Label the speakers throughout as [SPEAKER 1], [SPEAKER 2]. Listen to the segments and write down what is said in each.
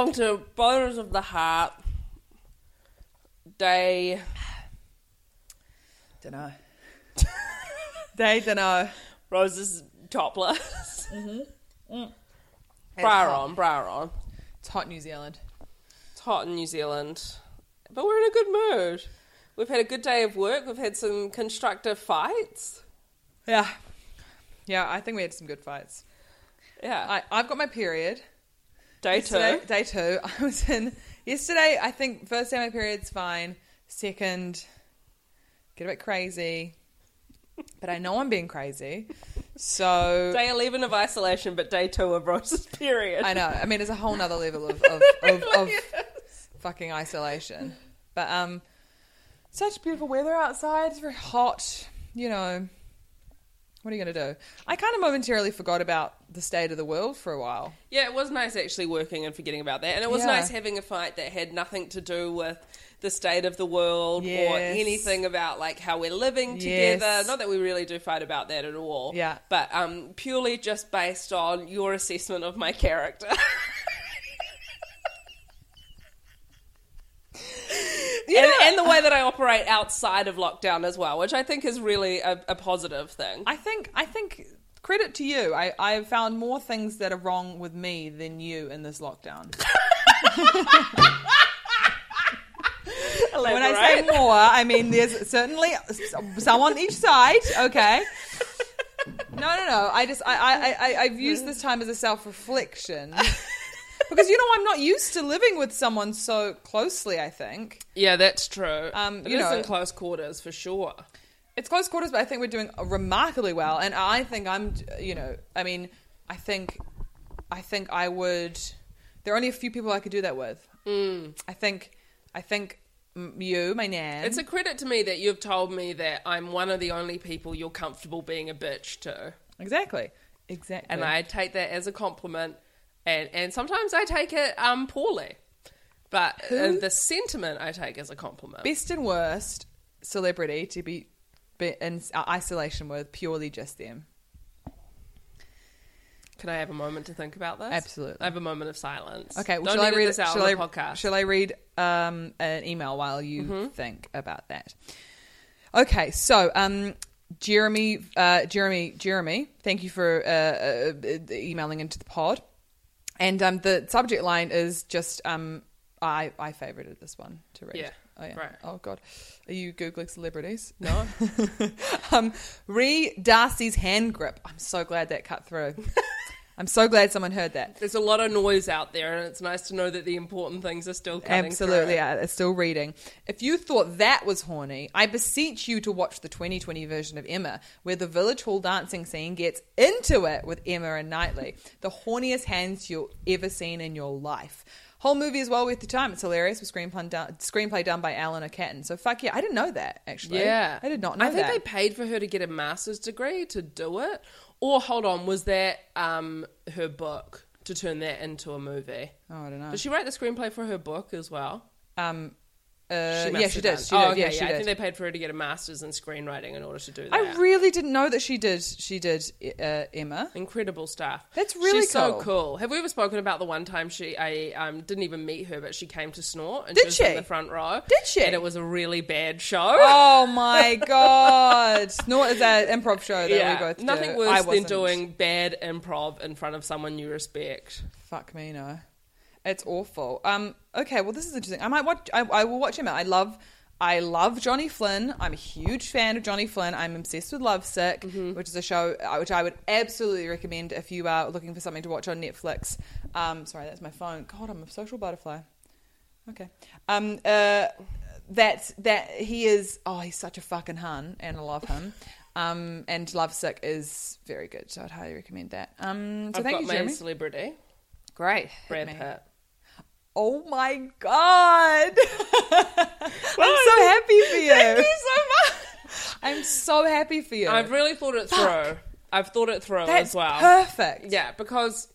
[SPEAKER 1] along to Boners of the Heart Day.
[SPEAKER 2] Dunno. they dunno.
[SPEAKER 1] Rose is topless.
[SPEAKER 2] Mm-hmm.
[SPEAKER 1] Bra on, bra on.
[SPEAKER 2] It's hot New Zealand.
[SPEAKER 1] It's hot in New Zealand, but we're in a good mood. We've had a good day of work. We've had some constructive fights.
[SPEAKER 2] Yeah. Yeah, I think we had some good fights.
[SPEAKER 1] Yeah,
[SPEAKER 2] I, I've got my period.
[SPEAKER 1] Day
[SPEAKER 2] Yesterday-
[SPEAKER 1] two.
[SPEAKER 2] Day two. I was in yesterday. I think first day of my period's fine. Second, get a bit crazy, but I know I'm being crazy. So
[SPEAKER 1] Day eleven of isolation, but day two of Rose's period.
[SPEAKER 2] I know. I mean, it's a whole nother level of of, of, of fucking isolation. But um, such beautiful weather outside. It's very hot. You know, what are you going to do? I kind of momentarily forgot about the state of the world for a while.
[SPEAKER 1] Yeah, it was nice actually working and forgetting about that. And it was
[SPEAKER 2] Yeah.
[SPEAKER 1] nice having a fight that had nothing to do with the state of the world or anything about like how we're living
[SPEAKER 2] Yes.
[SPEAKER 1] together. Not that we really do fight about that at all.
[SPEAKER 2] Yeah.
[SPEAKER 1] But um, purely just based on your assessment of my character. and, and the way that I operate outside of lockdown as well, which I think is really a, a positive thing.
[SPEAKER 2] I think. I think. Credit to you. I, I have found more things that are wrong with me than you in this lockdown. When I say more, I mean there's certainly some on each side. Okay. No, no, no. I just I I, I I've used this time as a self reflection because you know I'm not used to living with someone so closely. I think
[SPEAKER 1] Yeah, that's true.
[SPEAKER 2] Um,
[SPEAKER 1] It
[SPEAKER 2] you
[SPEAKER 1] is
[SPEAKER 2] know-
[SPEAKER 1] in close quarters for sure.
[SPEAKER 2] it's close quarters, but I think we're doing remarkably well. And I think I'm, you know, I mean, I think, I think I would. There are only a few people I could do that with. Mm. I think, I think you, my nan.
[SPEAKER 1] It's a credit to me that you've told me that I'm one of the only people you're comfortable being a bitch to.
[SPEAKER 2] exactly, exactly.
[SPEAKER 1] And I take that as a compliment. And, and sometimes I take it um, poorly. But uh, the sentiment I take as a compliment.
[SPEAKER 2] best and worst celebrity to be, be in uh, isolation with purely just them.
[SPEAKER 1] Can I have a moment to think about this?
[SPEAKER 2] Absolutely.
[SPEAKER 1] I have a moment of silence.
[SPEAKER 2] Okay, well,
[SPEAKER 1] Don't
[SPEAKER 2] shall I read
[SPEAKER 1] this out
[SPEAKER 2] shall
[SPEAKER 1] on
[SPEAKER 2] I,
[SPEAKER 1] the podcast.
[SPEAKER 2] Shall I read um, an email while you
[SPEAKER 1] Mm-hmm.
[SPEAKER 2] think about that? Okay, so um, Jeremy, uh, Jeremy, Jeremy, thank you for uh, uh, uh, emailing into the pod, and um, the subject line is just um, I I favorited this one to read.
[SPEAKER 1] Yeah,
[SPEAKER 2] Oh yeah.
[SPEAKER 1] right.
[SPEAKER 2] Oh god, are you googling celebrities?
[SPEAKER 1] No.
[SPEAKER 2] um, re Darcy's hand grip. I'm so glad that cut through. I'm so glad someone heard that.
[SPEAKER 1] There's a lot of noise out there, and it's nice to know that the important things are still coming
[SPEAKER 2] Absolutely,
[SPEAKER 1] through.
[SPEAKER 2] yeah, it's still reading. If you thought that was horny, I beseech you to watch the 2020 version of Emma, where the village hall dancing scene gets into it with Emma and Knightley. The horniest hands you'll ever seen in your life. Whole movie is well worth the time. It's hilarious with screenplay done, screenplay done by Eleanor Catton. So fuck yeah, I didn't know that actually.
[SPEAKER 1] Yeah,
[SPEAKER 2] I did not know
[SPEAKER 1] I think
[SPEAKER 2] that.
[SPEAKER 1] they paid for her to get a master's degree to do it. Or hold on, was that um, her book to turn that into a movie?
[SPEAKER 2] oh, I don't know.
[SPEAKER 1] Did she write the screenplay for her book as well?
[SPEAKER 2] um, uh, yeah, she did. She
[SPEAKER 1] oh,
[SPEAKER 2] did.
[SPEAKER 1] okay,
[SPEAKER 2] yeah, she
[SPEAKER 1] I
[SPEAKER 2] did.
[SPEAKER 1] think they paid for her to get a master's in screenwriting in order to do that.
[SPEAKER 2] I really didn't know that she did. She did uh, Emma.
[SPEAKER 1] Incredible stuff.
[SPEAKER 2] That's really
[SPEAKER 1] She's so
[SPEAKER 2] cool.
[SPEAKER 1] cool. Have we ever spoken about the one time she I um, didn't even meet her, but she came to snort and
[SPEAKER 2] Did
[SPEAKER 1] she was
[SPEAKER 2] she?
[SPEAKER 1] in the front row.
[SPEAKER 2] Did she?
[SPEAKER 1] And it was a really bad show.
[SPEAKER 2] Oh my god! Snort is that improv show that we both do.
[SPEAKER 1] Nothing
[SPEAKER 2] I
[SPEAKER 1] worse than
[SPEAKER 2] wasn't.
[SPEAKER 1] doing bad improv in front of someone you respect.
[SPEAKER 2] Fuck me, no. It's awful. Um. Okay. Well, this is interesting. I might watch. I, I will watch him. I love. I love Johnny Flynn. I'm a huge fan of Johnny Flynn. I'm obsessed with Lovesick,
[SPEAKER 1] Mm-hmm.
[SPEAKER 2] which is a show uh, which I would absolutely recommend if you are looking for something to watch on Netflix. Um, sorry, that's my phone. God, I'm a social butterfly. Okay. Um, uh, that's that he is. Oh, he's such a fucking hun, and I love him. Um, and Lovesick is very good, so I'd highly recommend that. Um, so
[SPEAKER 1] I've
[SPEAKER 2] thank
[SPEAKER 1] got
[SPEAKER 2] you,
[SPEAKER 1] my
[SPEAKER 2] Jeremy.
[SPEAKER 1] celebrity,
[SPEAKER 2] Great,
[SPEAKER 1] Brad. Pitt.
[SPEAKER 2] Oh my god! I'm so happy for you.
[SPEAKER 1] Thank you so much.
[SPEAKER 2] I'm so happy for you.
[SPEAKER 1] I've really thought it through. I've thought it through
[SPEAKER 2] That's
[SPEAKER 1] as well.
[SPEAKER 2] perfect.
[SPEAKER 1] Yeah, because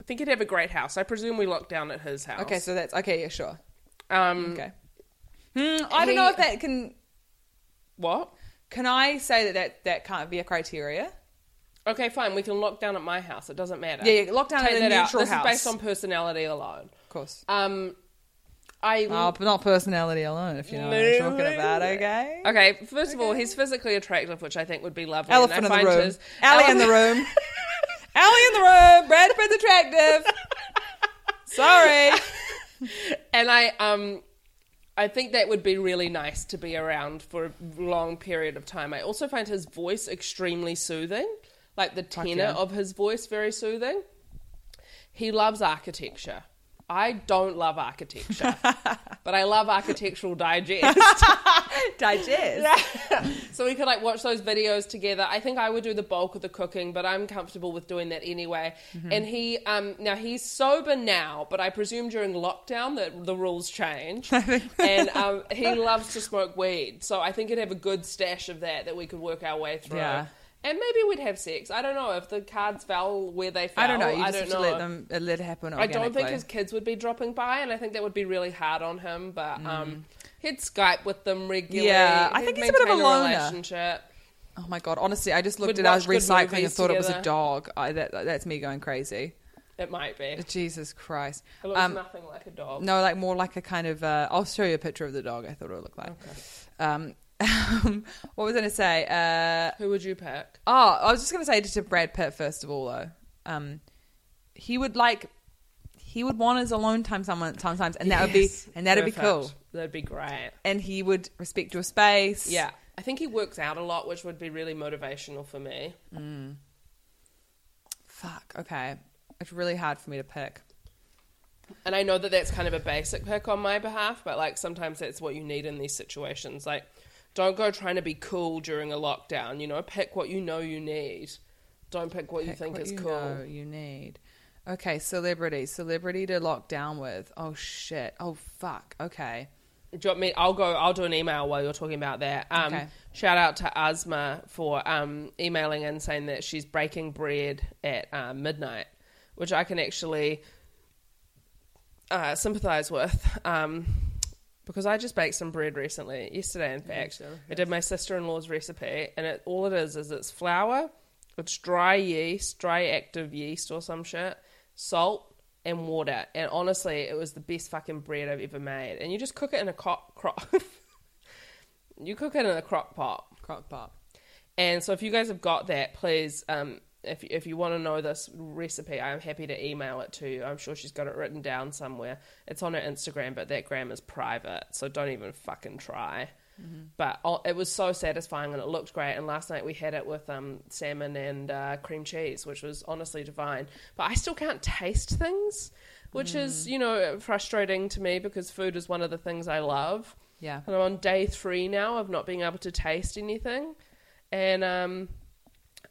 [SPEAKER 1] I think he'd have a great house. I presume we locked down at his house.
[SPEAKER 2] Okay, so that's okay. Yeah, sure.
[SPEAKER 1] um,
[SPEAKER 2] Okay. Hmm, I don't
[SPEAKER 1] He-
[SPEAKER 2] know if that can.
[SPEAKER 1] what?
[SPEAKER 2] Can I say that that, that can't be a criteria?
[SPEAKER 1] Okay, fine. We can lock down at my house. It doesn't matter.
[SPEAKER 2] Yeah, yeah, lock down
[SPEAKER 1] Take
[SPEAKER 2] at a
[SPEAKER 1] that out.
[SPEAKER 2] neutral
[SPEAKER 1] This
[SPEAKER 2] house.
[SPEAKER 1] is based on personality alone.
[SPEAKER 2] Of course.
[SPEAKER 1] Um, I
[SPEAKER 2] Oh, but not personality alone, if you know what I'm talking about. Okay.
[SPEAKER 1] Okay, first of all, he's physically attractive, which I think would be lovely.
[SPEAKER 2] Elephant in
[SPEAKER 1] I
[SPEAKER 2] the
[SPEAKER 1] find
[SPEAKER 2] room.
[SPEAKER 1] his-
[SPEAKER 2] Allie in the room. Allie in the room. Brad Pitt's attractive. Sorry.
[SPEAKER 1] and I um I think that would be really nice to be around for a long period of time. I also find his voice extremely soothing, like the tenor
[SPEAKER 2] yeah.
[SPEAKER 1] of his voice very soothing. He loves architecture. I don't love architecture, but I love Architectural Digest.
[SPEAKER 2] Digest.
[SPEAKER 1] so we could like watch those videos together. I think I would do the bulk of the cooking, but I'm comfortable with doing that anyway. And he, um, now he's sober now, but I presume during lockdown that the rules change. and um, he loves to smoke weed, so I think he'd have a good stash of that that we could work our way through.
[SPEAKER 2] Yeah.
[SPEAKER 1] And maybe we'd have sex. I don't know if the cards fell where they fell.
[SPEAKER 2] I don't know. You
[SPEAKER 1] I don't know.
[SPEAKER 2] let them let it happen.
[SPEAKER 1] I don't think his kids would be dropping by, and I think that would be really hard on him. But
[SPEAKER 2] Mm.
[SPEAKER 1] um, he'd Skype with them regularly.
[SPEAKER 2] Yeah, I
[SPEAKER 1] He'd
[SPEAKER 2] think he's a bit of a loner.
[SPEAKER 1] relationship.
[SPEAKER 2] Oh my god! Honestly, I just looked at us recycling and thought it was a dog. I, that, that's me going crazy.
[SPEAKER 1] It might be.
[SPEAKER 2] Jesus Christ!
[SPEAKER 1] It looks
[SPEAKER 2] Um,
[SPEAKER 1] nothing like a dog.
[SPEAKER 2] no, like more like a kind of. Uh, I'll show you a picture of the dog. I thought it would look like. Um, what was I going to say? Uh,
[SPEAKER 1] Who would you pick?
[SPEAKER 2] oh, I was just going to say to Brad Pitt first of all, though. Um, he would like. He would want his alone time someone sometimes, and that would be
[SPEAKER 1] Yes.
[SPEAKER 2] and that'd be
[SPEAKER 1] Perfect.
[SPEAKER 2] cool.
[SPEAKER 1] That'd be great.
[SPEAKER 2] And he would respect your space.
[SPEAKER 1] Yeah. I think he works out a lot, which would be really motivational for me.
[SPEAKER 2] Fuck. Okay. It's really hard for me to pick.
[SPEAKER 1] And I know that that's kind of a basic pick on my behalf, but like sometimes that's what you need in these situations. Like, don't go trying to be cool during a lockdown. You know, pick what you know you need. Don't pick what you think
[SPEAKER 2] what
[SPEAKER 1] is
[SPEAKER 2] you
[SPEAKER 1] cool.
[SPEAKER 2] you need. Okay, celebrity. Celebrity to lock down with. Oh shit. Oh fuck. Okay.
[SPEAKER 1] Do you want me? I'll go. I'll do an email while you're talking about that. Um,
[SPEAKER 2] Okay.
[SPEAKER 1] Shout out to Asma for um, emailing and saying that she's breaking bread at uh, midnight, which I can actually uh, sympathise with. Um, because I just baked some bread recently, yesterday in fact. I did my sister-in-law's recipe, and it, all it is is it's flour, it's dry yeast, dry active yeast or some shit, salt, and water. And honestly, it was the best fucking bread I've ever made. And you just cook it in a crock. crock you cook it in a crock pot.
[SPEAKER 2] Crock pot.
[SPEAKER 1] And so, if you guys have got that, please, um, if if you want to know this recipe, I'm happy to email it to you. I'm sure she's got it written down somewhere. It's on her Instagram, but that gram is private, so don't even fucking try. But oh, it was so satisfying and it looked great. And last night we had it with um, salmon and uh, cream cheese, which was honestly divine. But I still can't taste things, which is you know frustrating to me because food is one of the things I love.
[SPEAKER 2] Yeah.
[SPEAKER 1] And I'm on day three now of not being able to taste anything. And um,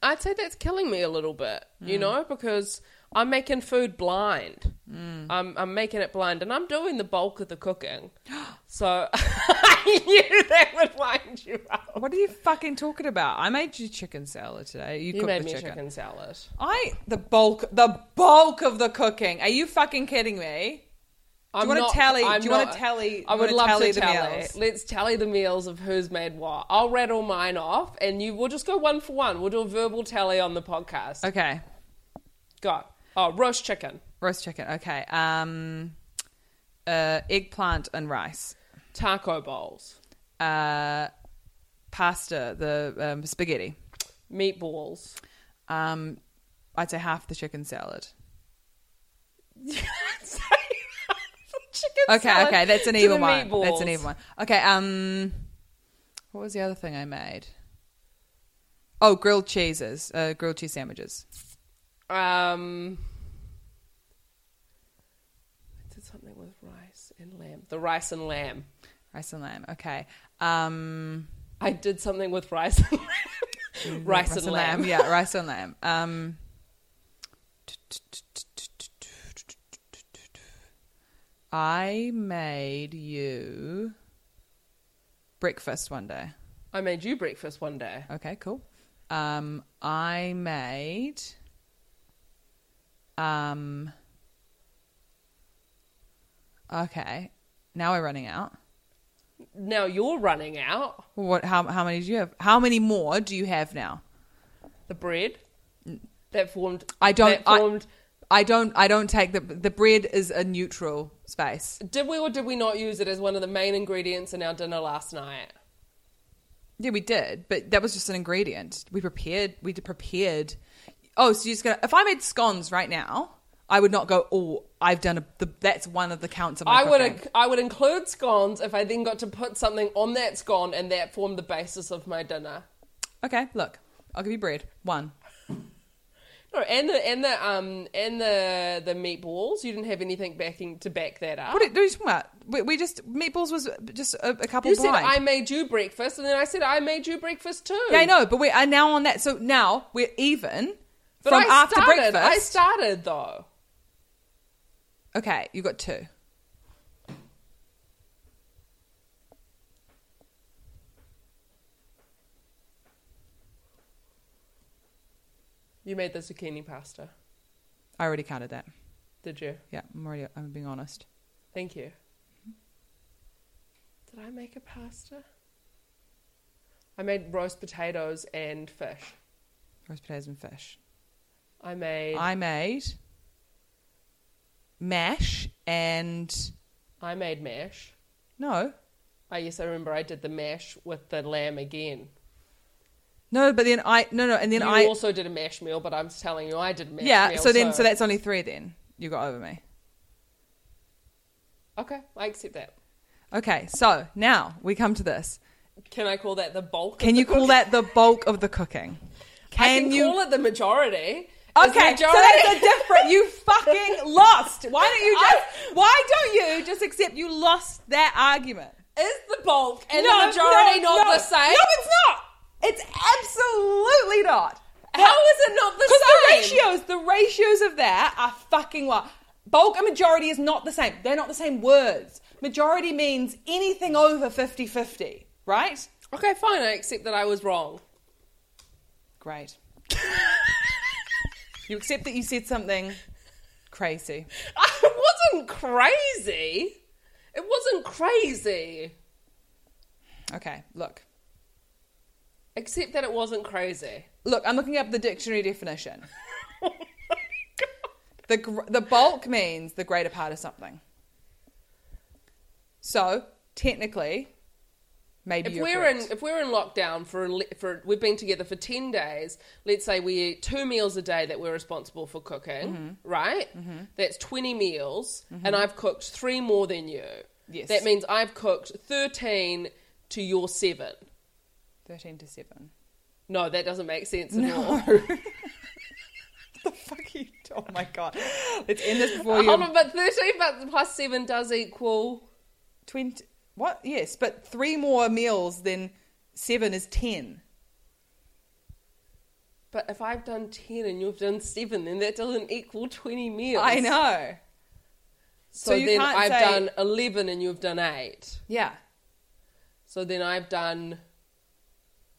[SPEAKER 1] I'd say that's killing me a little bit, you mm. know, because I'm making food blind. Mm. I'm, I'm making it blind and I'm doing the bulk of the cooking. So I knew that would wind you up.
[SPEAKER 2] What are you fucking talking about? I made you chicken salad today. You,
[SPEAKER 1] You
[SPEAKER 2] cooked
[SPEAKER 1] made
[SPEAKER 2] the
[SPEAKER 1] me
[SPEAKER 2] chicken.
[SPEAKER 1] chicken salad.
[SPEAKER 2] I the bulk the bulk of the cooking. Are you fucking kidding me? Do you want to tally?
[SPEAKER 1] I'm
[SPEAKER 2] do you want to tally?
[SPEAKER 1] I would love
[SPEAKER 2] tally
[SPEAKER 1] to tally.
[SPEAKER 2] meals?
[SPEAKER 1] Let's tally the meals of who's made what. I'll rattle mine off, and you. We'll just go one for one. We'll do a verbal tally on the podcast.
[SPEAKER 2] Okay,
[SPEAKER 1] Go. Oh, roast chicken,
[SPEAKER 2] roast chicken. Okay, um, uh, eggplant and rice.
[SPEAKER 1] taco bowls,
[SPEAKER 2] Uh, pasta, the um, spaghetti.
[SPEAKER 1] meatballs.
[SPEAKER 2] Um, I'd say half the chicken salad.
[SPEAKER 1] chicken
[SPEAKER 2] Okay,
[SPEAKER 1] salad
[SPEAKER 2] okay, that's an even one. That's an even one. Okay, um, what was the other thing I made? Oh, grilled cheeses, uh, grilled cheese sandwiches.
[SPEAKER 1] Um, I did something with rice and lamb. The rice and lamb.
[SPEAKER 2] Rice and lamb. Okay. Um,
[SPEAKER 1] I did something with rice and lamb. rice, and lamb.
[SPEAKER 2] Yeah, rice and lamb. Um, I made you breakfast one day.
[SPEAKER 1] I made you breakfast one day.
[SPEAKER 2] Okay, cool. Um, I made um Okay. Now we're running out.
[SPEAKER 1] Now you're running out.
[SPEAKER 2] What how how many do you have? How many more do you have now?
[SPEAKER 1] The bread that formed.
[SPEAKER 2] I don't
[SPEAKER 1] That formed.
[SPEAKER 2] I don't I don't take the the bread is a neutral space.
[SPEAKER 1] did we or did we not use it as one of the main ingredients in our dinner last night?
[SPEAKER 2] Yeah, we did, but that was just an ingredient. We prepared. We prepared. Oh, so you're just gonna? If I made scones right now, I would not go. Oh, I've done a. The, that's one of the counts of my
[SPEAKER 1] I would. I would include scones if I then got to put something on that scone and that formed the basis of my dinner.
[SPEAKER 2] Okay, look, I'll give you bread. One.
[SPEAKER 1] No, and the and the um and the the meatballs. You didn't have anything backing to back that up.
[SPEAKER 2] What are, what are you talking about? We, we just meatballs was just a, a couple.
[SPEAKER 1] you said. I made you breakfast, and then I said I made you breakfast too.
[SPEAKER 2] Yeah, I know, but we are now on that. So now we're even
[SPEAKER 1] But
[SPEAKER 2] from
[SPEAKER 1] I
[SPEAKER 2] after
[SPEAKER 1] started.
[SPEAKER 2] breakfast.
[SPEAKER 1] I started though.
[SPEAKER 2] Okay, you got two.
[SPEAKER 1] You made the zucchini pasta,
[SPEAKER 2] I already counted that.
[SPEAKER 1] did you?
[SPEAKER 2] Yeah, I'm already. I'm being honest.
[SPEAKER 1] Thank you. Mm-hmm. Did I make a pasta? I made roast potatoes and fish.
[SPEAKER 2] Roast potatoes and fish.
[SPEAKER 1] I made
[SPEAKER 2] I made mash and
[SPEAKER 1] I made mash.
[SPEAKER 2] no,
[SPEAKER 1] Oh yes, I remember I did the mash with the lamb again.
[SPEAKER 2] No. But then I no no, and then
[SPEAKER 1] you
[SPEAKER 2] I
[SPEAKER 1] also did a mash meal, but I'm telling you I did mash
[SPEAKER 2] yeah.
[SPEAKER 1] meal.
[SPEAKER 2] So then so that's only three. Then you got over me.
[SPEAKER 1] Okay, I accept that.
[SPEAKER 2] Okay, so now we come to this.
[SPEAKER 1] Can I call that the bulk? of
[SPEAKER 2] Can
[SPEAKER 1] the
[SPEAKER 2] you call that the bulk of the cooking?
[SPEAKER 1] I can
[SPEAKER 2] you?
[SPEAKER 1] call it the majority.
[SPEAKER 2] Okay, so that's a different. You fucking lost. Why don't you just? Why don't you just accept you lost that argument?
[SPEAKER 1] is the bulk and
[SPEAKER 2] No,
[SPEAKER 1] the majority
[SPEAKER 2] no,
[SPEAKER 1] not
[SPEAKER 2] no.
[SPEAKER 1] the same?
[SPEAKER 2] No, it's not. It's absolutely not.
[SPEAKER 1] How is it not the same?
[SPEAKER 2] Because the ratios, the ratios of that are fucking what? Bulk and majority is not the same. They're not the same words. Majority means anything over 50-50, right?
[SPEAKER 1] Okay, fine. I accept that I was wrong.
[SPEAKER 2] Great. you accept that you said something crazy.
[SPEAKER 1] it wasn't crazy. It wasn't crazy.
[SPEAKER 2] Okay, look.
[SPEAKER 1] Except that it wasn't crazy.
[SPEAKER 2] Look, I'm looking up the dictionary definition. The gr- the bulk means the greater part of something. So technically, maybe
[SPEAKER 1] If we're
[SPEAKER 2] correct.
[SPEAKER 1] in if we're in lockdown for for we've been together for ten days. Let's say we eat two meals a day that we're responsible for cooking,
[SPEAKER 2] Mm-hmm.
[SPEAKER 1] right? That's twenty meals, and I've cooked three more than you.
[SPEAKER 2] Yes.
[SPEAKER 1] that means I've cooked thirteen to your seven.
[SPEAKER 2] Thirteen to seven.
[SPEAKER 1] No, that doesn't make sense at all.
[SPEAKER 2] the fuck are you? Oh my god! Let's end this before uh, you.
[SPEAKER 1] Hold on, but thirteen but plus seven does equal.
[SPEAKER 2] Twenty. What? Yes, but three more meals than seven is ten.
[SPEAKER 1] But if I've done ten and you've done seven, then that doesn't equal twenty meals.
[SPEAKER 2] I know.
[SPEAKER 1] So,
[SPEAKER 2] So
[SPEAKER 1] then I've
[SPEAKER 2] say-
[SPEAKER 1] done eleven and you've done eight.
[SPEAKER 2] Yeah.
[SPEAKER 1] So then I've done.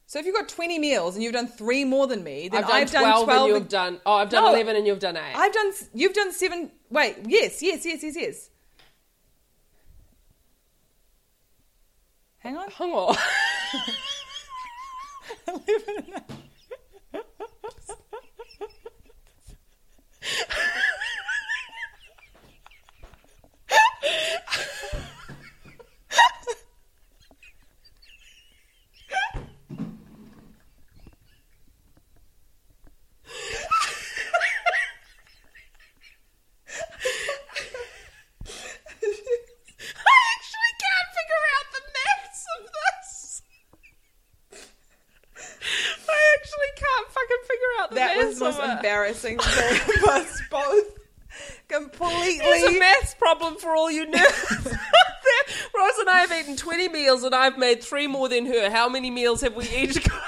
[SPEAKER 2] So if you've got 20 meals and you've done three more than me, then
[SPEAKER 1] I've done,
[SPEAKER 2] I've 12,
[SPEAKER 1] done
[SPEAKER 2] 12
[SPEAKER 1] and you've and... done Oh, I've done
[SPEAKER 2] no,
[SPEAKER 1] 11 and you've done 8.
[SPEAKER 2] I've done you've done 7 Wait, yes, yes, yes, yes, yes. Hang on.
[SPEAKER 1] Hang on.
[SPEAKER 2] 11
[SPEAKER 1] and uh,
[SPEAKER 2] embarrassing for us both. Completely.
[SPEAKER 1] It's a maths problem for all you nerds. Rose and I have eaten 20 meals and I've made three more than her. How many meals have we each cooked?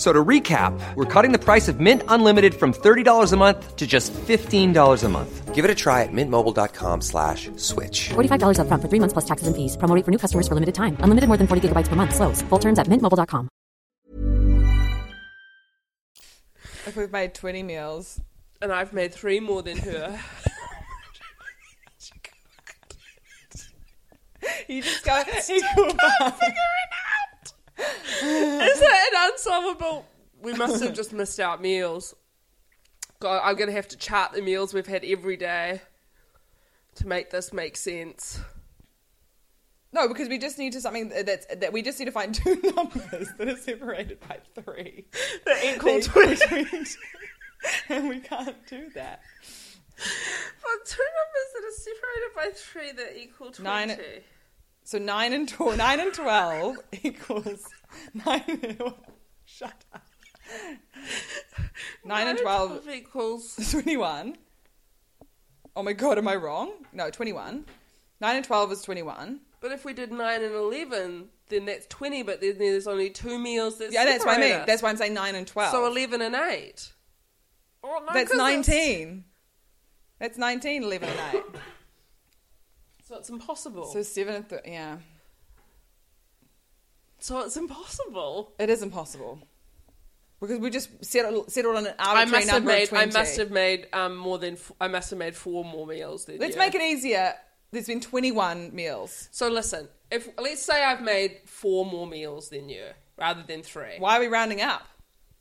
[SPEAKER 3] F- So to recap, we're cutting the price of Mint Unlimited from $30 a month to just $15 a month. Give it a try at mintmobile.com slash switch.
[SPEAKER 4] $45 upfront for three months plus taxes and fees. Promo for new customers for limited time. Unlimited more than 40 gigabytes per month. Slows. Full terms at mintmobile.com.
[SPEAKER 2] If we've made 20 meals.
[SPEAKER 1] And I've made three more than her.
[SPEAKER 2] You just go equal parts.
[SPEAKER 1] Is it an unsolvable? We must have just missed out meals. God, I'm going to have to chart the meals we've had every day to make this make sense.
[SPEAKER 2] No, because we just need to something that's that we just need to find two numbers that are separated by three.
[SPEAKER 1] That equal 20.
[SPEAKER 2] and we can't do that.
[SPEAKER 1] But two numbers that are separated by three that equal 20.
[SPEAKER 2] Nine- So nine and tw- nine and twelve equals nine. Shut up. Nine and twelve
[SPEAKER 1] equals.
[SPEAKER 2] twenty-one. Oh my god, am I wrong? No, twenty-one. Nine and twelve is twenty-one.
[SPEAKER 1] But if we did 9 and 11, then that's 20, but then there's only two meals that
[SPEAKER 2] Yeah, that's what I mean.
[SPEAKER 1] us.
[SPEAKER 2] That's why I'm saying nine and twelve.
[SPEAKER 1] So 11 and 8. Oh, no,
[SPEAKER 2] That's
[SPEAKER 1] 'cause it's-
[SPEAKER 2] nineteen. That's 19, 11 and eight.
[SPEAKER 1] So it's impossible.
[SPEAKER 2] So seven and th- yeah,
[SPEAKER 1] So it's impossible.
[SPEAKER 2] it is impossible because we just settled, settled on an
[SPEAKER 1] I
[SPEAKER 2] arbitrary
[SPEAKER 1] must have
[SPEAKER 2] number
[SPEAKER 1] made.
[SPEAKER 2] of twenty.
[SPEAKER 1] I must have made um, more than. f- I must have made four more meals. Than you.
[SPEAKER 2] Let's
[SPEAKER 1] you.
[SPEAKER 2] make it easier. There's been 21 meals.
[SPEAKER 1] So listen, if let's say I've made four more meals than you, rather than three,
[SPEAKER 2] Why are we rounding up?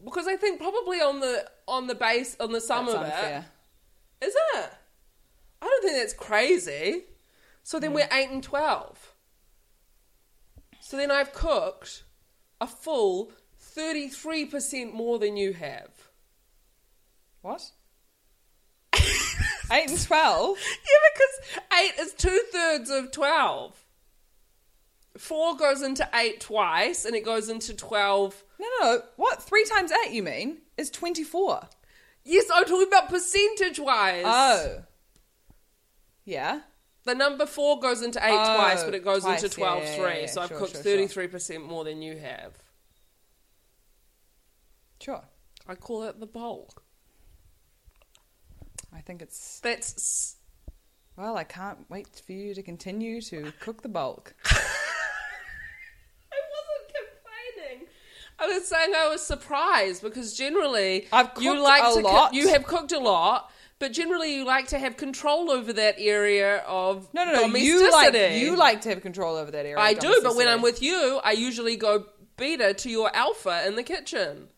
[SPEAKER 1] because I think probably on the on the base on the sum
[SPEAKER 2] That's
[SPEAKER 1] of
[SPEAKER 2] unfair.
[SPEAKER 1] it, is it? I don't think that's crazy. So then we're eight and twelve. So then I've cooked a full thirty three percent more than you have.
[SPEAKER 2] What? Eight and 12?
[SPEAKER 1] Yeah, because eight is two thirds of twelve. Four goes into eight twice, and it goes into twelve.
[SPEAKER 2] No, no, no. What? Three times eight, you mean? Is 24.
[SPEAKER 1] Yes, I'm talking about percentage wise.
[SPEAKER 2] Oh. Yeah.
[SPEAKER 1] The number four goes into eight
[SPEAKER 2] Oh,
[SPEAKER 1] twice, but it goes
[SPEAKER 2] twice,
[SPEAKER 1] into
[SPEAKER 2] yeah,
[SPEAKER 1] 12
[SPEAKER 2] yeah,
[SPEAKER 1] 3.
[SPEAKER 2] yeah, yeah.
[SPEAKER 1] So I've
[SPEAKER 2] Sure,
[SPEAKER 1] cooked
[SPEAKER 2] sure, sure.
[SPEAKER 1] 33% more than you have.
[SPEAKER 2] Sure.
[SPEAKER 1] I call it the bulk.
[SPEAKER 2] I think it's.
[SPEAKER 1] That's.
[SPEAKER 2] Well, I can't wait for you to continue to cook the bulk.
[SPEAKER 1] I wasn't complaining. I was saying I was surprised because generally
[SPEAKER 2] I've
[SPEAKER 1] you like
[SPEAKER 2] a lot.
[SPEAKER 1] you have cooked a lot, but generally you like to have control over that area of
[SPEAKER 2] No, no, no. You like you like to have control over that area.
[SPEAKER 1] I do, but when I'm with you, I usually go beta to your alpha in the kitchen.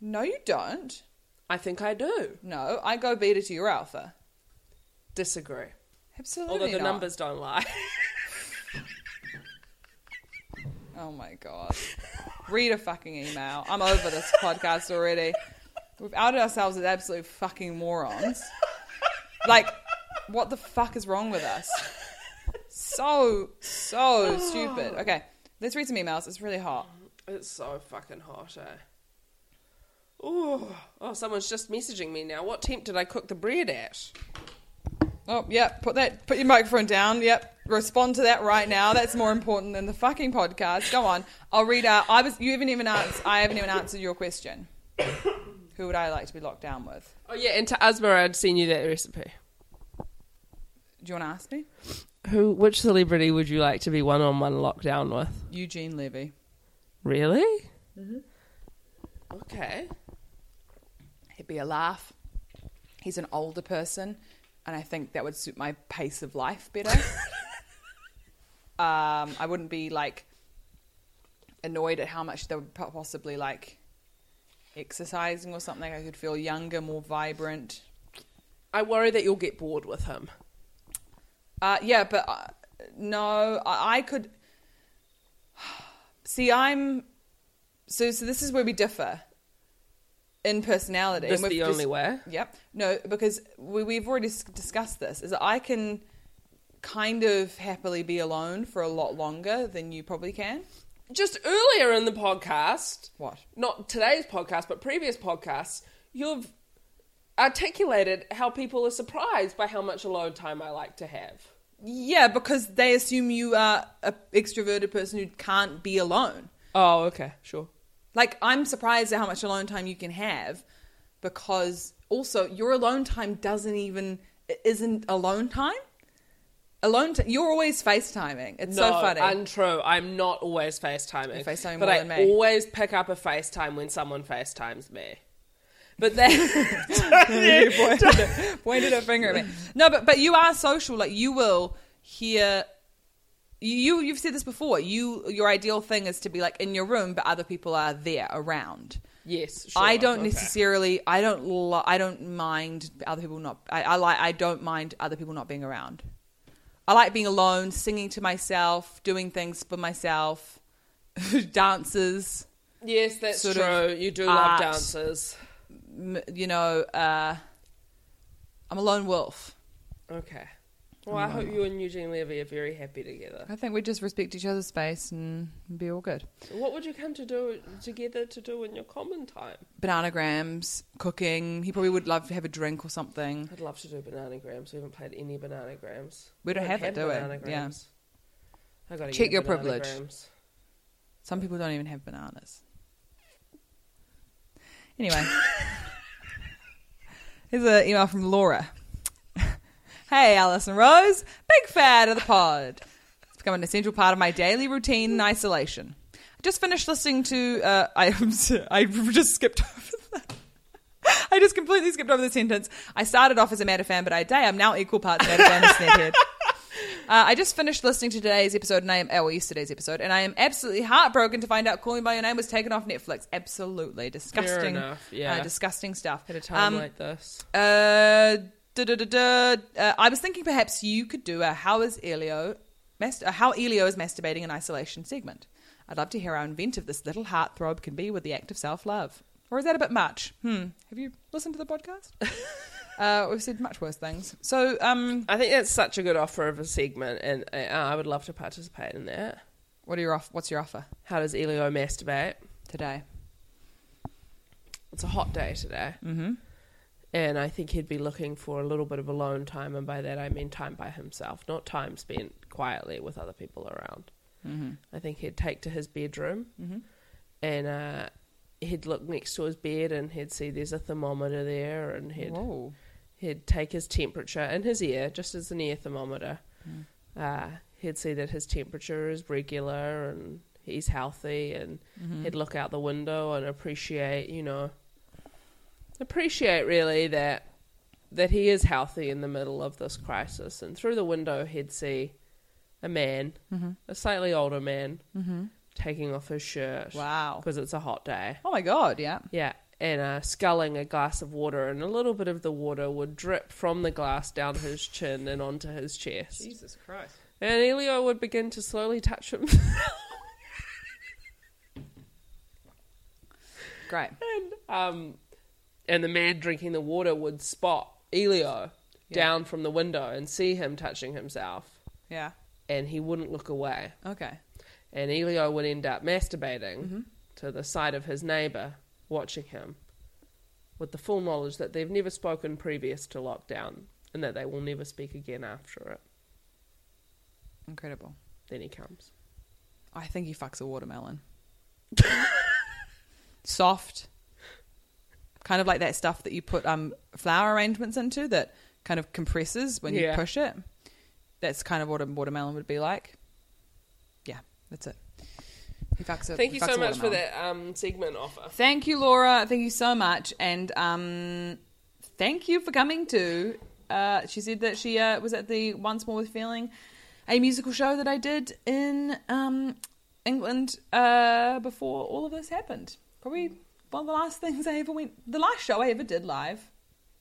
[SPEAKER 2] No, you don't.
[SPEAKER 1] I think I do.
[SPEAKER 2] No, I go beta to your alpha.
[SPEAKER 1] Disagree.
[SPEAKER 2] Absolutely
[SPEAKER 1] Although the
[SPEAKER 2] not.
[SPEAKER 1] numbers don't lie.
[SPEAKER 2] Oh my god. Read a fucking email. I'm over this podcast already. We've outed ourselves as absolute fucking morons. Like, what the fuck is wrong with us? So, so stupid. Okay, let's read some emails. It's really hot.
[SPEAKER 1] It's so fucking hot, eh? Ooh. Oh, someone's just messaging me now. What temp did I cook the bread at?
[SPEAKER 2] Oh, yep. Put that. Put your microphone down. Yep. Respond to that right now. That's more important than the fucking podcast. Go on. I'll read out. I was. You haven't even answered. I haven't even answered your question. Who would I like to be locked down with?
[SPEAKER 1] Oh yeah, and to Asma, I'd seen you that recipe.
[SPEAKER 2] Do you want to ask me?
[SPEAKER 1] Who? Which celebrity would you like to be one-on-one lockdown with?
[SPEAKER 2] Eugene Levy.
[SPEAKER 1] Really? Mm-hmm. Okay.
[SPEAKER 2] He'd be a laugh. He's an older person, and I think that would suit my pace of life better. um, I wouldn't be like annoyed at how much they would possibly like exercising or something. I could feel younger, more vibrant.
[SPEAKER 1] I worry that you'll get bored with him.
[SPEAKER 2] Uh, yeah, but uh, no, I, I could. See, I'm so so this is where we differ in personality.
[SPEAKER 1] That's the
[SPEAKER 2] just-
[SPEAKER 1] only way.
[SPEAKER 2] Yep. No, because we, we've already discussed this. Is that I can kind of happily be alone for a lot longer than you probably can.
[SPEAKER 1] Just earlier in the podcast,
[SPEAKER 2] What?
[SPEAKER 1] not today's podcast, but previous podcasts, you've articulated how people are surprised by how much alone time I like to have.
[SPEAKER 2] Yeah, because they assume you are an extroverted person who can't be alone.
[SPEAKER 1] Oh, okay, sure.
[SPEAKER 2] Like I'm surprised at how much alone time you can have because also your alone time doesn't even isn't alone time. Alone t- you're always FaceTiming. It's so
[SPEAKER 1] No,
[SPEAKER 2] funny.
[SPEAKER 1] Untrue. I'm not always FaceTiming.
[SPEAKER 2] You're FaceTiming
[SPEAKER 1] but
[SPEAKER 2] more
[SPEAKER 1] I
[SPEAKER 2] than me.
[SPEAKER 1] always pick up a FaceTime when someone FaceTimes me. But then
[SPEAKER 2] you pointed, a, pointed a finger at me. No, but but you are social. Like you will hear. You you've said this before. You your ideal thing is to be like in your room, but other people are there around.
[SPEAKER 1] yes, sure,
[SPEAKER 2] I don't
[SPEAKER 1] okay.
[SPEAKER 2] necessarily. I don't. Lo- I don't mind other people not. I, I like. I don't mind other people not being around. I like being alone, singing to myself, doing things for myself, dances.
[SPEAKER 1] Yes, that's true.
[SPEAKER 2] of
[SPEAKER 1] You do
[SPEAKER 2] art.
[SPEAKER 1] love dances.
[SPEAKER 2] You know, uh, I'm a lone wolf.
[SPEAKER 1] Okay. Well, I hope you and Eugene Levy are very happy together.
[SPEAKER 2] I think we just respect each other's space and be all good.
[SPEAKER 1] What would you come to do together to do in your common time?
[SPEAKER 2] Bananagrams, cooking. He probably would love to have a drink or something.
[SPEAKER 1] I'd love to do bananagrams. We haven't played any bananagrams.
[SPEAKER 2] We don't have it, do we? Yeah.
[SPEAKER 1] I gotta
[SPEAKER 2] Check your privilege. Some people don't even have bananas. Anyway, here's an email from Laura. Hey, Alice and Rose, big fan of the pod. It's become an essential part of my daily routine in isolation. I just finished listening to. Uh, I I just skipped over that. I just completely skipped over the sentence. I started off as a Matter fan, but I day I'm now equal parts Matter fan and Snathead. Uh, I just finished listening to today's episode, and I am, oh, well, yesterday's episode, and I am absolutely heartbroken to find out "Call Me by Your Name was taken off Netflix. Absolutely disgusting,
[SPEAKER 1] enough, yeah.
[SPEAKER 2] uh, disgusting stuff.
[SPEAKER 1] At a time
[SPEAKER 2] Um,
[SPEAKER 1] like this.
[SPEAKER 2] uh. Uh, I was thinking perhaps you could do a "How is Elio?" Mas- uh, how Elio is masturbating in isolation segment. I'd love to hear how inventive this little heartthrob can be with the act of self-love. Or is that a bit much? Hmm. Have you listened to the podcast? uh, we've said much worse things. So, um,
[SPEAKER 1] I think that's such a good offer of a segment, and uh, I would love to participate in that.
[SPEAKER 2] what are your off- What's your offer
[SPEAKER 1] How does Elio masturbate?
[SPEAKER 2] today?
[SPEAKER 1] It's a hot day today. Mm-hmm. And I think he'd be looking for a little bit of alone time, and by that I mean time by himself, not time spent quietly with other people around. Mm-hmm. I think he'd take to his bedroom and uh, he'd look next to his bed and he'd see there's a thermometer there, and he'd
[SPEAKER 2] Whoa.
[SPEAKER 1] he'd take his temperature in his ear, just as an ear thermometer. Uh, he'd see that his temperature is regular and he's healthy, and he'd look out the window and appreciate, you know, appreciate really that that he is healthy in the middle of this crisis. And through the window, he'd see a man, a slightly older man, taking off his shirt.
[SPEAKER 2] Wow.
[SPEAKER 1] because it's a hot day.
[SPEAKER 2] Oh my god, yeah.
[SPEAKER 1] Yeah, and uh, sculling a glass of water, and a little bit of the water would drip from the glass down his chin and onto his chest.
[SPEAKER 2] Jesus Christ.
[SPEAKER 1] And Elio would begin to slowly touch him.
[SPEAKER 2] Great.
[SPEAKER 1] and, um, and the man drinking the water would spot Elio down from the window and see him touching himself,
[SPEAKER 2] Yeah.
[SPEAKER 1] and he wouldn't look away.
[SPEAKER 2] Okay.
[SPEAKER 1] And Elio would end up masturbating mm-hmm. to the side of his neighbour, watching him, with the full knowledge that they've never spoken previous to lockdown and that they will never speak again after it.
[SPEAKER 2] Incredible.
[SPEAKER 1] Then he comes.
[SPEAKER 2] I think he fucks a watermelon. Soft. Kind of like that stuff that you put um, flower arrangements into that kind of compresses when you push it. That's kind of what a watermelon would be like. Yeah, that's it. He fucks a,
[SPEAKER 1] Thank
[SPEAKER 2] he
[SPEAKER 1] you
[SPEAKER 2] fucks
[SPEAKER 1] so
[SPEAKER 2] a
[SPEAKER 1] much for
[SPEAKER 2] watermelon.
[SPEAKER 1] that um, segment offer.
[SPEAKER 2] Thank you, Laura. Thank you so much. And um, thank you for coming to. Uh, she said that she uh, was at the Once More with Feeling, a musical show that I did in um, England uh, before all of this happened. Probably one of the last things I ever went. The last show I ever did live.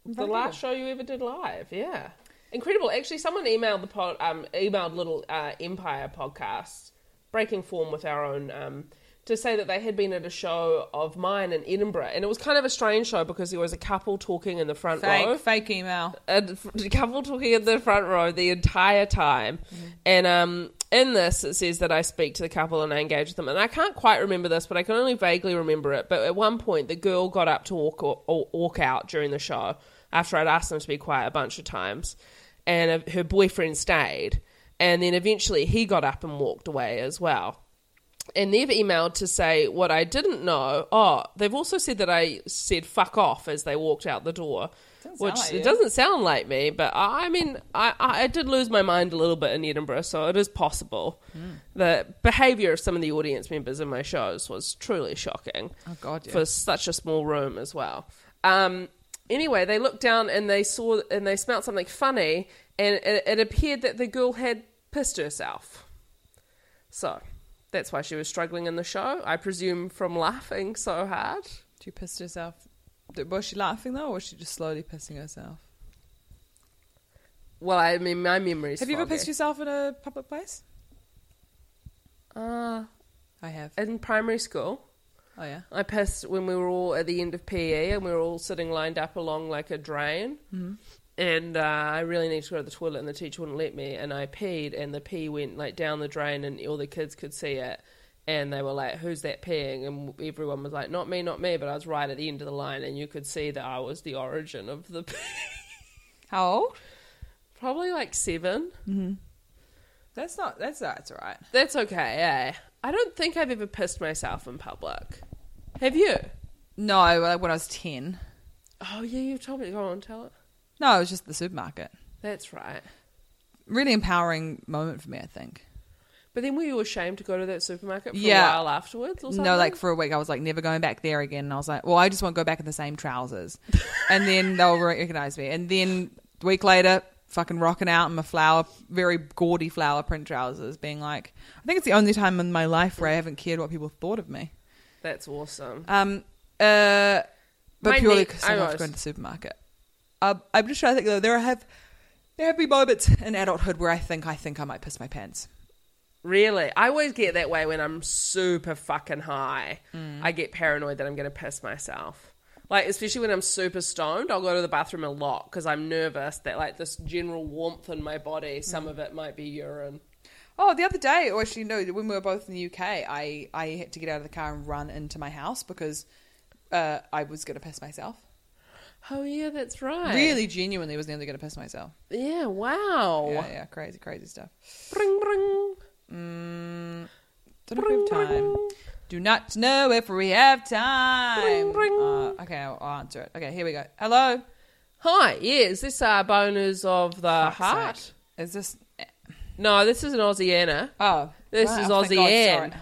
[SPEAKER 1] The last show you ever did live, yeah. Incredible. Actually, someone emailed the pod, um, emailed little uh, Empire podcast, breaking form with our own um, to say that they had been at a show of mine in Edinburgh, and it was kind of a strange show because there was a couple talking in the front row,
[SPEAKER 2] Fake, fake email.
[SPEAKER 1] a couple talking in the front row the entire time. And um, in this, it says that I speak to the couple and I engage with them. And I can't quite remember this, but I can only vaguely remember it. But at one point, the girl got up to walk or, or walk out during the show after I'd asked them to be quiet a bunch of times, and her boyfriend stayed. And then eventually, he got up and walked away as well and they've emailed to say what I didn't know. Oh, they've also said that I said "fuck off" as they walked out the door, which
[SPEAKER 2] like
[SPEAKER 1] it
[SPEAKER 2] you.
[SPEAKER 1] doesn't sound like me. But I, I mean, I, I did lose my mind a little bit in Edinburgh, so it is possible.
[SPEAKER 2] Hmm.
[SPEAKER 1] The behaviour of some of the audience members in my shows was truly shocking.
[SPEAKER 2] Oh, God, yeah.
[SPEAKER 1] for such a small room as well. Um, anyway, they looked down and they saw and they smelt something funny, and it, it appeared that the girl had pissed herself. So that's why she was struggling in the show. I presume from laughing so hard.
[SPEAKER 2] She pissed herself. Was she laughing though, or was she just slowly pissing herself?
[SPEAKER 1] Well, I mean, my memory's.
[SPEAKER 2] Have you ever pissed yourself in a public place?
[SPEAKER 1] Uh,
[SPEAKER 2] I have.
[SPEAKER 1] in primary school,
[SPEAKER 2] Oh yeah.
[SPEAKER 1] I pissed when we were all at the end of PE and we were all sitting lined up along like a drain.
[SPEAKER 2] Mm-hmm.
[SPEAKER 1] And uh, I really needed to go to the toilet, and the teacher wouldn't let me. And I peed, and the pee went like down the drain, and all the kids could see it. And they were like, "Who's that peeing?" And everyone was like, "Not me, not me." But I was right at the end of the line, and you could see that I was the origin of the pee.
[SPEAKER 2] How old?
[SPEAKER 1] Probably like seven.
[SPEAKER 2] That's not. That's that's right.
[SPEAKER 1] That's okay. Eh? I don't think I've ever pissed myself in public. Have you?
[SPEAKER 2] No, like when I was ten.
[SPEAKER 1] Oh yeah, you told me. Go on, tell it.
[SPEAKER 2] No, it was just the supermarket.
[SPEAKER 1] That's right.
[SPEAKER 2] Really empowering moment for me, I think.
[SPEAKER 1] But then were you ashamed to go to that supermarket for
[SPEAKER 2] Yeah.
[SPEAKER 1] a while afterwards or something?
[SPEAKER 2] No, like for a week, I was like never going back there again. And I was like, well, I just won't go back in the same trousers. and then they'll recognize me. And then a week later, fucking rocking out in my flower, very gaudy flower print trousers, being like, I think it's the only time in my life where I haven't cared what people thought of me.
[SPEAKER 1] That's awesome.
[SPEAKER 2] Um, uh, but
[SPEAKER 1] My
[SPEAKER 2] purely because
[SPEAKER 1] I
[SPEAKER 2] I love
[SPEAKER 1] was-
[SPEAKER 2] going to the supermarket. Uh, I'm just trying to think though. There have there have been moments in adulthood where I think I think I might piss my pants.
[SPEAKER 1] Really? I always get that way when I'm super fucking high.
[SPEAKER 2] Mm.
[SPEAKER 1] I get paranoid that I'm going to piss myself. Like, especially when I'm super stoned, I'll go to the bathroom a lot because I'm nervous that, like, this general warmth in my body, some
[SPEAKER 2] Mm.
[SPEAKER 1] of it might be urine.
[SPEAKER 2] Oh, the other day, or actually no, when we were both in the UK, I I had to get out of the car and run into my house because uh, I was going to piss myself.
[SPEAKER 1] Oh, yeah, that's right.
[SPEAKER 2] Really, genuinely, was nearly going to piss myself.
[SPEAKER 1] Yeah, wow.
[SPEAKER 2] Yeah, yeah, crazy, crazy stuff.
[SPEAKER 1] Bring, bring.
[SPEAKER 2] Don't we have time. Do not know if we have time. Uh, okay, I'll, I'll answer it. Okay, here we go. Hello.
[SPEAKER 1] Hi, yeah, is this uh, boners of the
[SPEAKER 2] Fuck's
[SPEAKER 1] heart?
[SPEAKER 2] sake. Is this?
[SPEAKER 1] No, this is an Aussie Anna.
[SPEAKER 2] Oh,
[SPEAKER 1] This is Aussie
[SPEAKER 2] God,
[SPEAKER 1] Ann.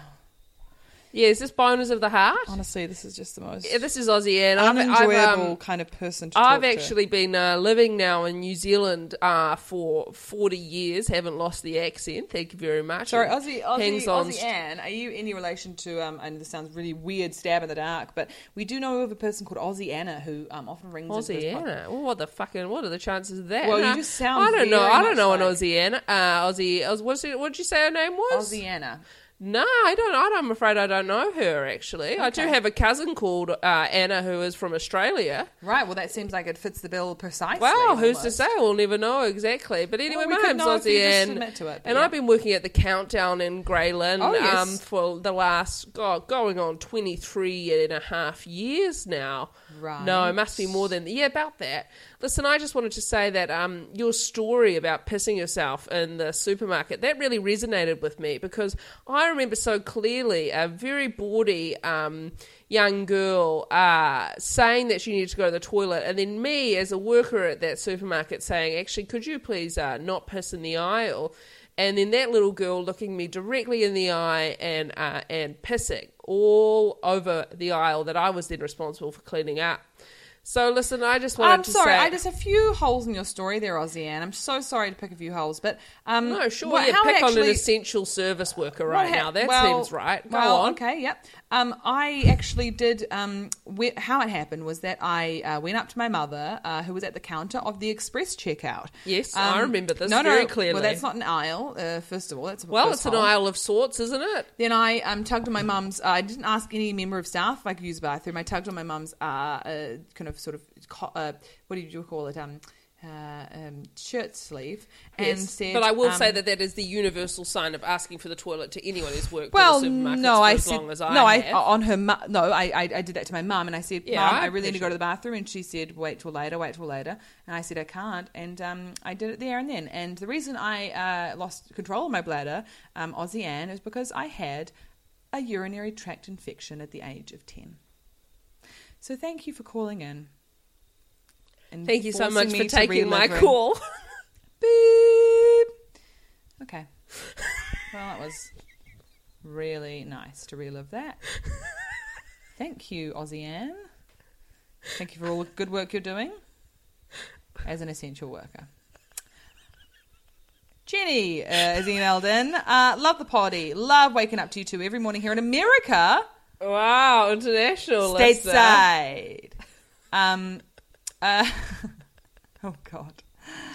[SPEAKER 1] Yeah, is this bonus of the heart?
[SPEAKER 2] Honestly, this is just the most
[SPEAKER 1] Yeah, this is Aussie Ann. I've,
[SPEAKER 2] unenjoyable
[SPEAKER 1] I've, um,
[SPEAKER 2] kind of person to
[SPEAKER 1] I've
[SPEAKER 2] talk to.
[SPEAKER 1] actually been uh, living now in New Zealand uh, for 40 years. Haven't lost the accent. Thank you very much.
[SPEAKER 2] Sorry, Aussie, Aussie, Aussie Anne, are you any relation to, um, I know this sounds really weird, stab in the dark, but we do know of a person called Aussie Anna who um, often rings
[SPEAKER 1] Aussie Anna. Well, what the fucking? What are the chances of that?
[SPEAKER 2] Well, you just sound
[SPEAKER 1] I don't know. I don't know an Aussie Anna. Uh, Aussie. Aus- What's it, what did you say her name was?
[SPEAKER 2] Aussie Anna.
[SPEAKER 1] No, I don't. I'm afraid I don't know her. Actually, I do have a cousin called uh, Anna who is from Australia.
[SPEAKER 2] Right, well, that seems like it fits the bill precisely.
[SPEAKER 1] Well, who's to say? We'll never know exactly. But anyway,
[SPEAKER 2] we
[SPEAKER 1] my name's Aussie
[SPEAKER 2] to it,
[SPEAKER 1] and
[SPEAKER 2] yeah.
[SPEAKER 1] I've been working at the Countdown in Grey Lynn
[SPEAKER 2] Oh, yes.
[SPEAKER 1] um, for the last God, going on 23 and a half years now.
[SPEAKER 2] Right.
[SPEAKER 1] No, it must be more than yeah, about that. Listen, I just wanted to say that um, your story about pissing yourself in the supermarket that really resonated with me because I remember so clearly a very bawdy um, young girl uh, saying that she needed to go to the toilet, and then me as a worker at that supermarket saying, "Actually, could you please uh, not piss in the aisle?" And then that little girl looking me directly in the eye and uh, and pissing all over the aisle that I was then responsible for cleaning up. So listen, I just wanted to.
[SPEAKER 2] I'm
[SPEAKER 1] to
[SPEAKER 2] sorry,
[SPEAKER 1] say.
[SPEAKER 2] I just a few holes in your story there, Aussie Anne. I'm so sorry to pick a few holes, but um,
[SPEAKER 1] no, sure.
[SPEAKER 2] what-
[SPEAKER 1] yeah, pick on an essential service worker right
[SPEAKER 2] ha-
[SPEAKER 1] now. That
[SPEAKER 2] well-
[SPEAKER 1] seems right. Go
[SPEAKER 2] well,
[SPEAKER 1] on.
[SPEAKER 2] Okay, yep. Um, I actually did. Um, how it happened was that I uh, went up to my mother, uh, who was at the counter of the express checkout.
[SPEAKER 1] Yes,
[SPEAKER 2] Um,
[SPEAKER 1] I remember this
[SPEAKER 2] no,
[SPEAKER 1] very
[SPEAKER 2] no,
[SPEAKER 1] clearly.
[SPEAKER 2] Well, that's not an aisle. Uh, first of all, that's a
[SPEAKER 1] Well, it's an aisle of sorts, isn't it?
[SPEAKER 2] Then I um, tugged on my mum's. Uh, I didn't ask any member of staff if I could use the bathroom. I tugged on my mum's uh, uh, kind of sort of co- uh, what did you call it? Um, uh, um, shirt sleeve, and
[SPEAKER 1] Yes.
[SPEAKER 2] said.
[SPEAKER 1] but I will
[SPEAKER 2] um,
[SPEAKER 1] say that that is the universal sign of asking for the toilet to anyone who's worked
[SPEAKER 2] Well,
[SPEAKER 1] in the supermarkets
[SPEAKER 2] no,
[SPEAKER 1] for
[SPEAKER 2] I
[SPEAKER 1] as
[SPEAKER 2] said
[SPEAKER 1] long as I
[SPEAKER 2] no. I
[SPEAKER 1] have.
[SPEAKER 2] on her. Mu- no, I, I I did that to my mum, and I said,
[SPEAKER 1] Yeah,
[SPEAKER 2] "Mum,
[SPEAKER 1] I
[SPEAKER 2] I really need to go to the bathroom," and she said, "Wait till later, wait till later," and I said, "I can't," and um, I did it there and then. And the reason I uh, lost control of my bladder, um, Aussie Anne, is because I had a urinary tract infection at the age of ten. So thank you for calling in. and
[SPEAKER 1] Thank you so much for taking my call.
[SPEAKER 2] Beep. Okay. Well, that was really nice to relive that. Thank you, Aussie Anne. Thank you for all the good work you're doing as an essential worker. Jenny uh, has emailed in. Uh, love the potty. Love waking up to you two every morning here in America,
[SPEAKER 1] wow, international.
[SPEAKER 2] stateside. Um, uh, oh God.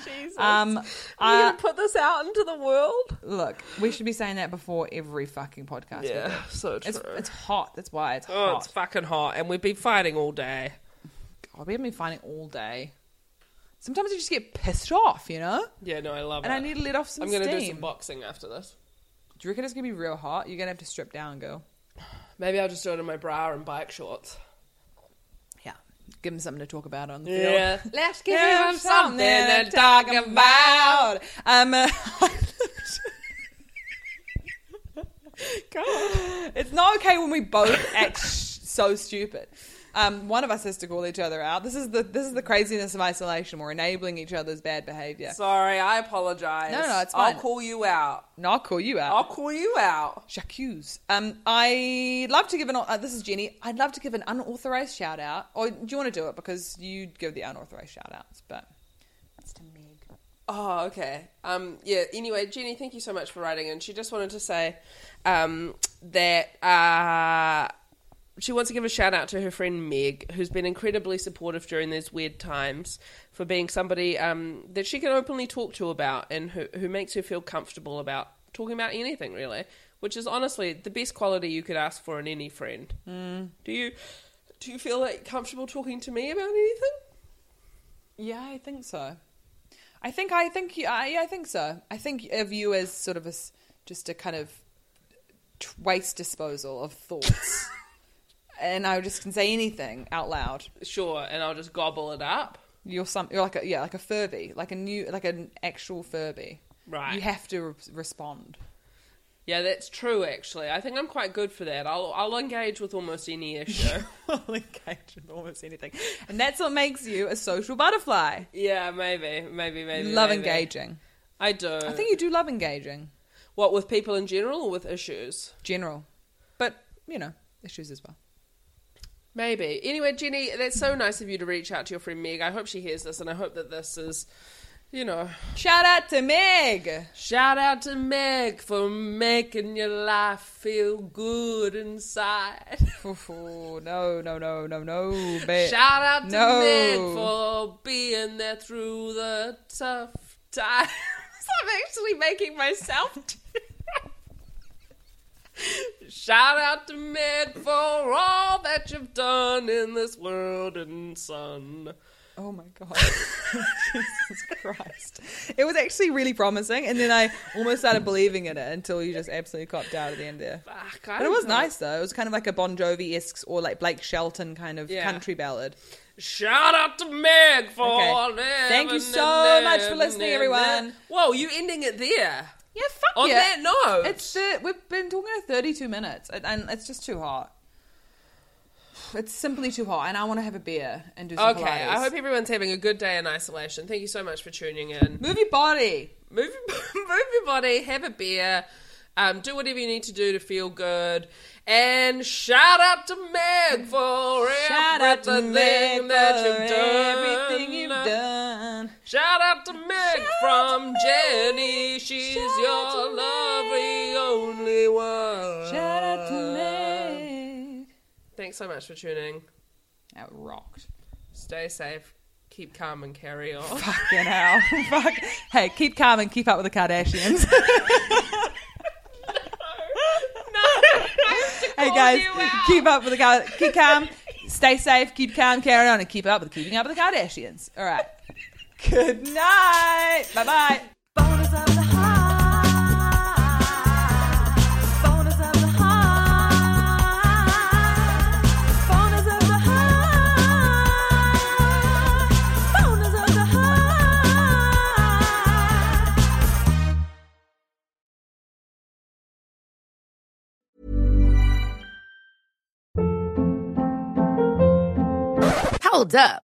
[SPEAKER 1] Jesus.
[SPEAKER 2] Um,
[SPEAKER 1] Are we
[SPEAKER 2] uh,
[SPEAKER 1] put this out into the world?
[SPEAKER 2] Look, we should be saying that before every fucking podcast.
[SPEAKER 1] Yeah, so true.
[SPEAKER 2] It's, it's hot. That's why it's hot.
[SPEAKER 1] oh,
[SPEAKER 2] hot.
[SPEAKER 1] it's fucking hot, and we've been fighting all day.
[SPEAKER 2] God, we haven't been fighting all day. Sometimes you just get pissed off, you know?
[SPEAKER 1] Yeah, no, I love
[SPEAKER 2] And
[SPEAKER 1] it.
[SPEAKER 2] And I need to let off some
[SPEAKER 1] I'm going to do some boxing after this.
[SPEAKER 2] Do you reckon it's going to be real hot? You're going to have to strip down, girl.
[SPEAKER 1] Maybe I'll just do it in my bra and bike shorts.
[SPEAKER 2] Yeah. Give them something to talk about on the field.
[SPEAKER 1] Yeah. Let's give him something to talk about.
[SPEAKER 2] Um, uh, it's not okay when we both act so stupid. Um, one of us has to call each other out. This is the this is the craziness of isolation. We're enabling each other's bad behavior.
[SPEAKER 1] Sorry, I apologize.
[SPEAKER 2] No, no, it's fine.
[SPEAKER 1] I'll call you out.
[SPEAKER 2] No, I'll call you out.
[SPEAKER 1] I'll call you out.
[SPEAKER 2] J'accuse. Um, I'd love to give an. Uh, this is Jenny. I'd love to give an unauthorized shout out. Or do you want to do it because you give the unauthorized shout outs? But it's to Meg.
[SPEAKER 1] Oh, okay. Um, yeah. Anyway, Jenny, thank you so much for writing in. She just wanted to say um, that uh, she wants to give a shout out to her friend Meg, who's been incredibly supportive during these weird times, for being somebody um, that she can openly talk to about and who, who makes her feel comfortable about talking about anything, really. Which is honestly the best quality you could ask for in any friend. Mm. Do you do you feel like comfortable talking to me about anything?
[SPEAKER 2] Yeah, I think so. I think I think I, I think so. I think of you as sort of a just a kind of waste disposal of thoughts, and I just can say anything out loud.
[SPEAKER 1] Sure, and I'll just gobble it up.
[SPEAKER 2] You're some you're like a yeah like a Furby, like a new like an actual Furby.
[SPEAKER 1] Right.
[SPEAKER 2] You have to re- respond.
[SPEAKER 1] Yeah, that's true. Actually, I think I'm quite good for that. I'll I'll engage with almost any issue.
[SPEAKER 2] I'll engage with almost anything, and that's what makes you a social butterfly.
[SPEAKER 1] yeah, maybe, maybe, maybe.
[SPEAKER 2] Love
[SPEAKER 1] maybe.
[SPEAKER 2] engaging.
[SPEAKER 1] I do.
[SPEAKER 2] I think you do love engaging,
[SPEAKER 1] what with people in general or with issues.
[SPEAKER 2] general, but you know issues as well.
[SPEAKER 1] Maybe. Anyway, Jenny, that's so nice of you to reach out to your friend Meg. I hope she hears this, and I hope that this is, you know,
[SPEAKER 2] Shout out to Meg.
[SPEAKER 1] shout out to Meg for making your life feel good inside.
[SPEAKER 2] Oh, no, no, no, no, no. Ba-
[SPEAKER 1] Shout out to
[SPEAKER 2] No.
[SPEAKER 1] Meg for being there through the tough times. I'm actually making myself. Shout out to Meg for all that you've done in this world and sun.
[SPEAKER 2] Oh my god. Jesus Christ. It was actually really promising, and then I almost started believing in it until you just absolutely copped out at the end there.
[SPEAKER 1] Fuck,
[SPEAKER 2] But it was
[SPEAKER 1] know.
[SPEAKER 2] nice though. It was kind of like a Bon Jovi esque or like Blake Shelton kind of
[SPEAKER 1] Yeah.
[SPEAKER 2] country ballad.
[SPEAKER 1] Shout out to Meg for
[SPEAKER 2] Okay. Thank you so much for listening, everyone.
[SPEAKER 1] Whoa, you ending it there?
[SPEAKER 2] Yeah, fuck
[SPEAKER 1] On
[SPEAKER 2] yeah.
[SPEAKER 1] that note,
[SPEAKER 2] It's uh, we've been talking for 32 minutes, and, and it's just too hot. It's simply too hot, and I want to have a beer and do some
[SPEAKER 1] okay.
[SPEAKER 2] Pilates.
[SPEAKER 1] I hope everyone's having a good day in isolation. Thank you so much for tuning in.
[SPEAKER 2] Move your body.
[SPEAKER 1] move, move your body, have a beer, Um, do whatever you need to do to feel good. And shout out to Meg for
[SPEAKER 2] Shout out to
[SPEAKER 1] everything
[SPEAKER 2] Meg
[SPEAKER 1] that
[SPEAKER 2] for
[SPEAKER 1] you've done.
[SPEAKER 2] everything you've done.
[SPEAKER 1] Shout out to Meg from Jenny. She's your lovely only one.
[SPEAKER 2] Shout out to Meg.
[SPEAKER 1] Thanks so much for tuning.
[SPEAKER 2] That rocked.
[SPEAKER 1] Stay safe. Keep calm and carry on.
[SPEAKER 2] Fucking hell. Fuck. Hey, keep calm and keep up with the Kardashians. No. No. Hey guys, keep up with the keep calm, stay safe, keep calm, carry on, and keep up with keeping up with the Kardashians. All right. Good night. Bye bye.
[SPEAKER 5] Bonus of the heart. Bonus of the heart. Bonus of the heart. Bonus of the heart.
[SPEAKER 6] Hold up.